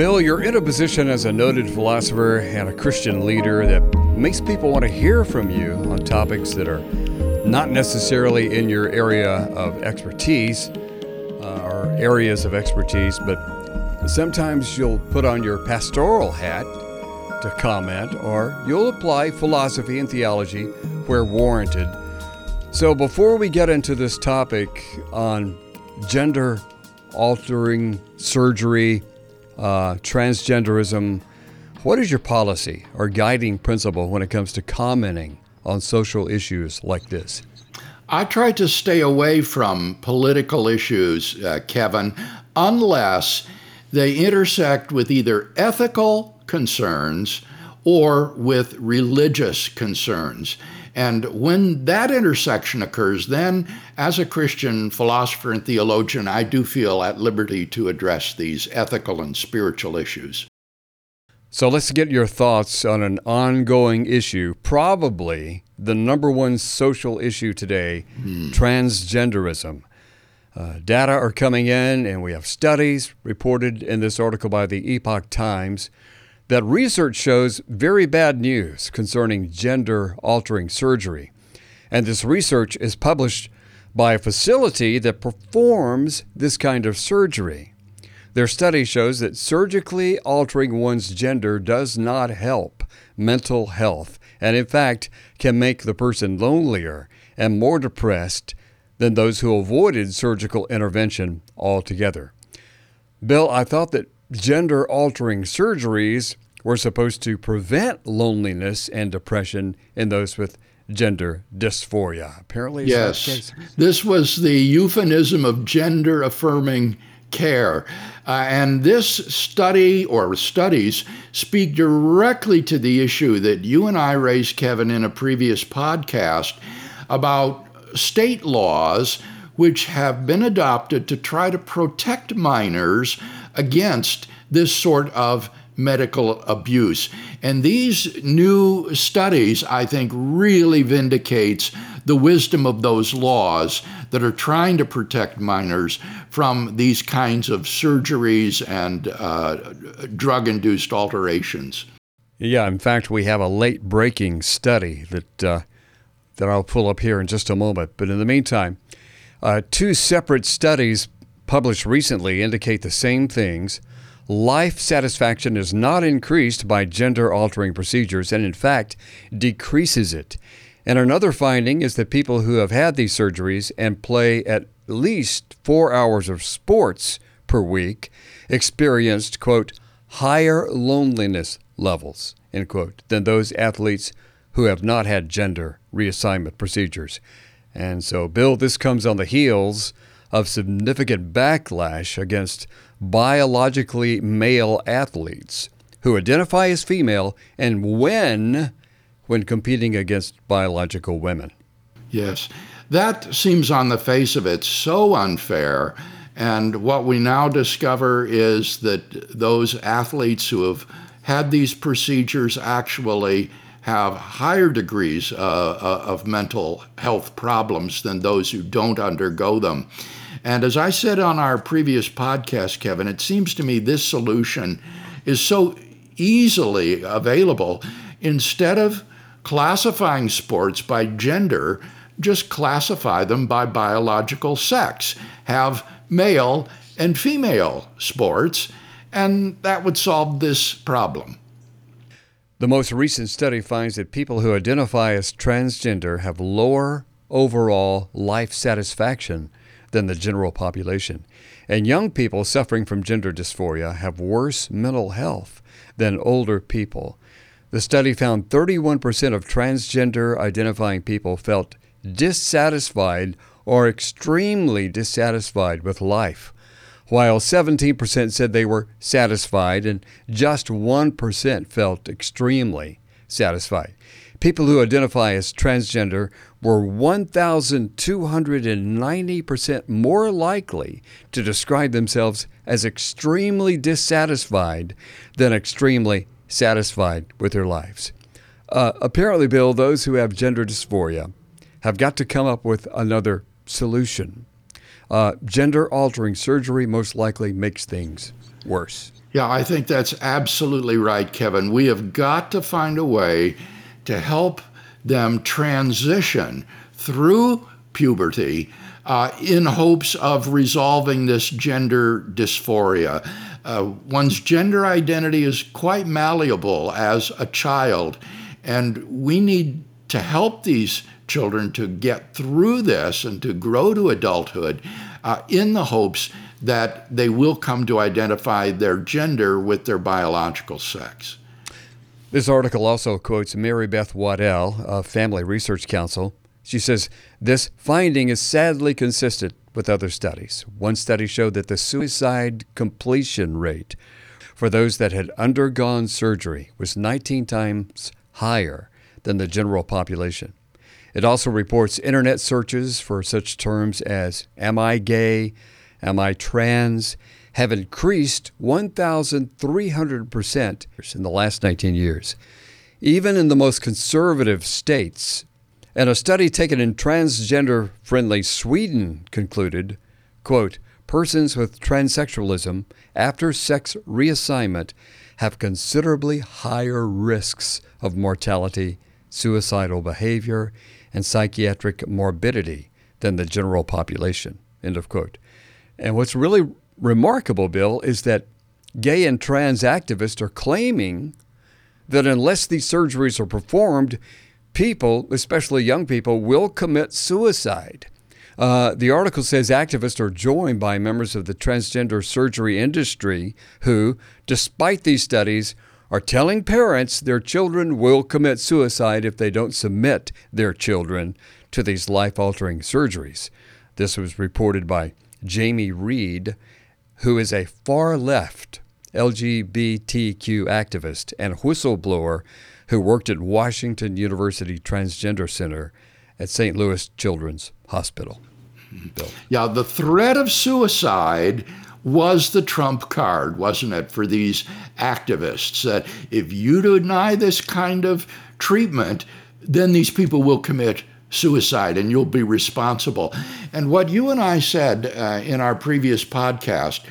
Bill, you're in a position as a noted philosopher and a Christian leader that makes people want to hear from you on topics that are not necessarily in your area of expertise uh, or areas of expertise, but sometimes you'll put on your pastoral hat to comment or you'll apply philosophy and theology where warranted. So before we get into this topic on gender altering surgery, uh, transgenderism, what is your policy or guiding principle when it comes to commenting on social issues like this? I try to stay away from political issues, uh, Kevin, unless they intersect with either ethical concerns or with religious concerns. And when that intersection occurs, then as a Christian philosopher and theologian, I do feel at liberty to address these ethical and spiritual issues. So let's get your thoughts on an ongoing issue, probably the number one social issue today hmm. transgenderism. Uh, data are coming in, and we have studies reported in this article by the Epoch Times that research shows very bad news concerning gender altering surgery. And this research is published by a facility that performs this kind of surgery. Their study shows that surgically altering one's gender does not help mental health, and in fact, can make the person lonelier and more depressed than those who avoided surgical intervention altogether. Bill, I thought that gender altering surgeries were supposed to prevent loneliness and depression in those with gender dysphoria. Apparently, yes. This was the euphemism of gender affirming care. Uh, and this study or studies speak directly to the issue that you and I raised, Kevin, in a previous podcast about state laws which have been adopted to try to protect minors against this sort of medical abuse. And these new studies, I think, really vindicates the wisdom of those laws that are trying to protect minors from these kinds of surgeries and uh, drug induced alterations. Yeah, in fact, we have a late breaking study that, uh, that I'll pull up here in just a moment. But in the meantime, uh, two separate studies published recently indicate the same things. Life satisfaction is not increased by gender altering procedures and, in fact, decreases it. And another finding is that people who have had these surgeries and play at least four hours of sports per week experienced, quote, higher loneliness levels, end quote, than those athletes who have not had gender reassignment procedures. And so, Bill, this comes on the heels of significant backlash against biologically male athletes who identify as female and when when competing against biological women. Yes, that seems on the face of it so unfair. And what we now discover is that those athletes who have had these procedures actually have higher degrees uh, uh of mental health problems than those who don't undergo them. And as I said on our previous podcast, Kevin, it seems to me this solution is so easily available. Instead of classifying sports by gender, just classify them by biological sex. Have male and female sports, and that would solve this problem. The most recent study finds that people who identify as transgender have lower overall life satisfaction than the general population. And young people suffering from gender dysphoria have worse mental health than older people. The study found 31% of transgender identifying people felt dissatisfied or extremely dissatisfied with life, while 17% said they were satisfied and just 1% felt extremely satisfied. People who identify as transgender were 1,290% more likely to describe themselves as extremely dissatisfied than extremely satisfied with their lives. Uh, apparently, Bill, those who have gender dysphoria have got to come up with another solution. Uh, gender altering surgery most likely makes things worse. Yeah, I think that's absolutely right, Kevin. We have got to find a way to help them transition through puberty uh, in hopes of resolving this gender dysphoria. Uh, one's gender identity is quite malleable as a child, and we need to help these children to get through this and to grow to adulthood uh, in the hopes that they will come to identify their gender with their biological sex. This article also quotes Mary Beth Waddell of Family Research Council. She says this finding is sadly consistent with other studies. One study showed that the suicide completion rate for those that had undergone surgery was 19 times higher than the general population. It also reports internet searches for such terms as Am I gay? Am I trans? have increased 1,300% in the last 19 years. Even in the most conservative states, and a study taken in transgender friendly Sweden concluded, quote, persons with transsexualism after sex reassignment have considerably higher risks of mortality, suicidal behavior, and psychiatric morbidity than the general population. End of quote. And what's really remarkable, Bill, is that gay and trans activists are claiming that unless these surgeries are performed, people, especially young people, will commit suicide. Uh, the article says activists are joined by members of the transgender surgery industry who, despite these studies, are telling parents their children will commit suicide if they don't submit their children to these life altering surgeries. This was reported by Jamie Reed, who is a far left LGBTQ activist and whistleblower who worked at Washington University Transgender Center at St. Louis Children's Hospital. Bill. Yeah, the threat of suicide was the trump card, wasn't it, for these activists? That if you deny this kind of treatment, then these people will commit suicide and you'll be responsible. And what you and I said uh, in our previous podcast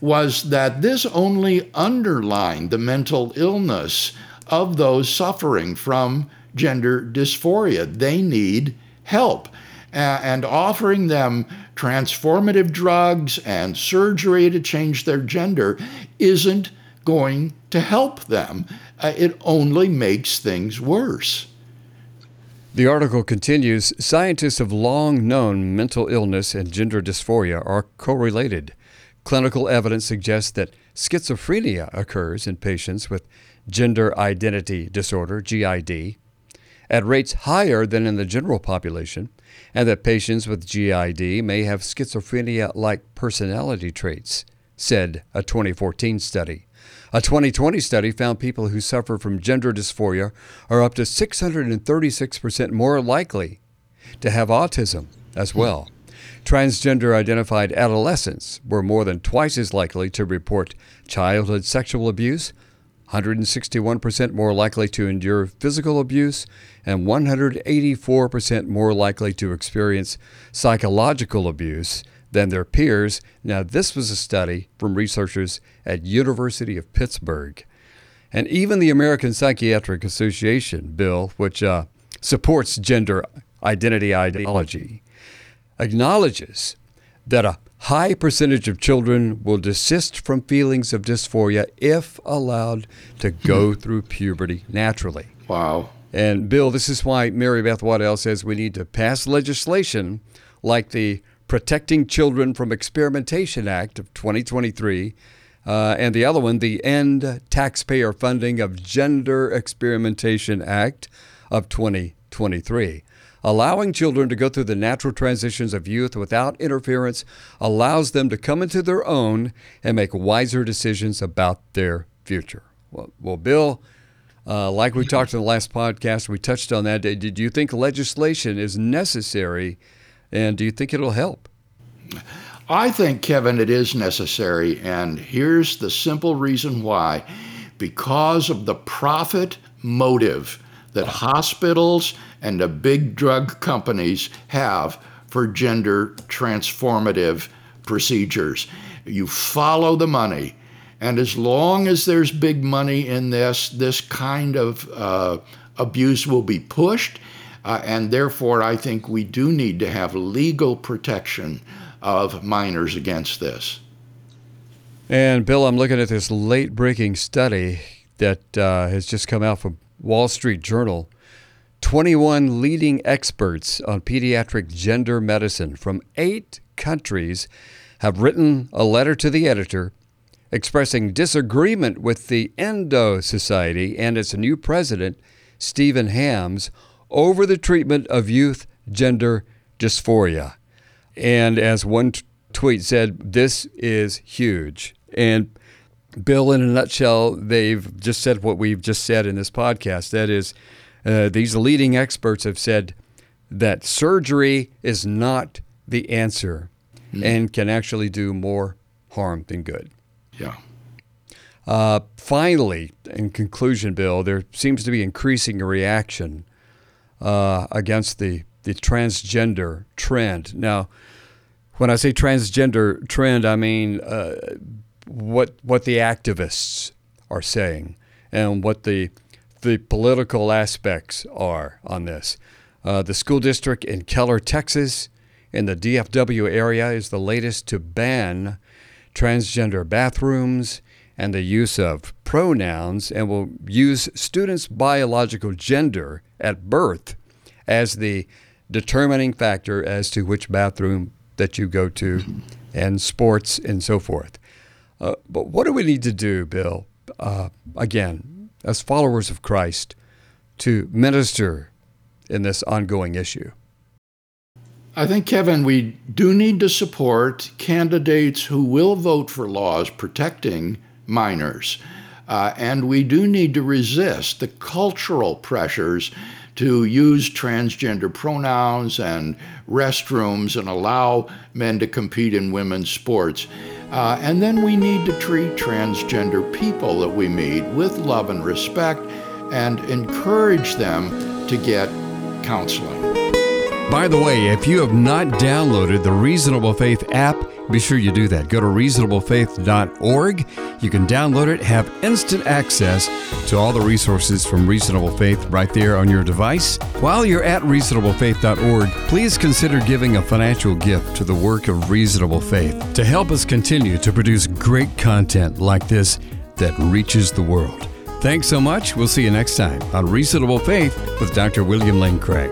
was that this only underlined the mental illness of those suffering from gender dysphoria. They need help. Uh, and offering them transformative drugs and surgery to change their gender isn't going to help them. Uh, it only makes things worse. The article continues Scientists have long known mental illness and gender dysphoria are correlated. Clinical evidence suggests that schizophrenia occurs in patients with gender identity disorder, GID, at rates higher than in the general population, and that patients with GID may have schizophrenia like personality traits, said a 2014 study. A 2020 study found people who suffer from gender dysphoria are up to 636% more likely to have autism as well. Transgender identified adolescents were more than twice as likely to report childhood sexual abuse, 161% more likely to endure physical abuse, and 184% more likely to experience psychological abuse than their peers. Now, this was a study from researchers at University of Pittsburgh. And even the American Psychiatric Association, Bill, which uh, supports gender identity ideology, acknowledges that a high percentage of children will desist from feelings of dysphoria if allowed to go hmm. through puberty naturally. Wow. And Bill, this is why Mary Beth Waddell says we need to pass legislation like the Protecting Children from Experimentation Act of 2023, uh, and the other one, the End Taxpayer Funding of Gender Experimentation Act of 2023. Allowing children to go through the natural transitions of youth without interference allows them to come into their own and make wiser decisions about their future. Well, well Bill, uh, like we talked in the last podcast, we touched on that. Did you think legislation is necessary and do you think it'll help? I think, Kevin, it is necessary. And here's the simple reason why because of the profit motive that hospitals and the big drug companies have for gender transformative procedures. You follow the money. And as long as there's big money in this, this kind of uh, abuse will be pushed. Uh, and therefore, I think we do need to have legal protection of minors against this. And Bill, I'm looking at this late breaking study that uh, has just come out from Wall Street Journal. 21 leading experts on pediatric gender medicine from eight countries have written a letter to the editor expressing disagreement with the Endo Society and its new president, Stephen Hammes, over the treatment of youth gender dysphoria. And as one t- tweet said, this is huge. And Bill, in a nutshell, they've just said what we've just said in this podcast. That is, uh, these leading experts have said that surgery is not the answer mm. and can actually do more harm than good. Yeah. Uh, finally, in conclusion, Bill, there seems to be increasing reaction uh, against the, the transgender trend. Now, when I say transgender trend, I mean uh, what what the activists are saying and what the the political aspects are on this. Uh, the school district in Keller, Texas, in the DFW area, is the latest to ban transgender bathrooms and the use of pronouns and will use students' biological gender at birth as the determining factor as to which bathroom that you go to and sports and so forth. Uh, but what do we need to do, Bill, uh, again, as followers of Christ, to minister in this ongoing issue? I think, Kevin, we do need to support candidates who will vote for laws protecting minors. Uh, and we do need to resist the cultural pressures to use transgender pronouns and restrooms and allow men to compete in women's sports. Uh, and then we need to treat transgender people that we meet with love and respect and encourage them to get counseling. By the way, if you have not downloaded the Reasonable Faith app, be sure you do that. Go to reasonablefaith.org. You can download it, have instant access to all the resources from Reasonable Faith right there on your device. While you're at reasonablefaith.org, please consider giving a financial gift to the work of Reasonable Faith to help us continue to produce great content like this that reaches the world. Thanks so much. We'll see you next time on Reasonable Faith with Dr. William Lane Craig.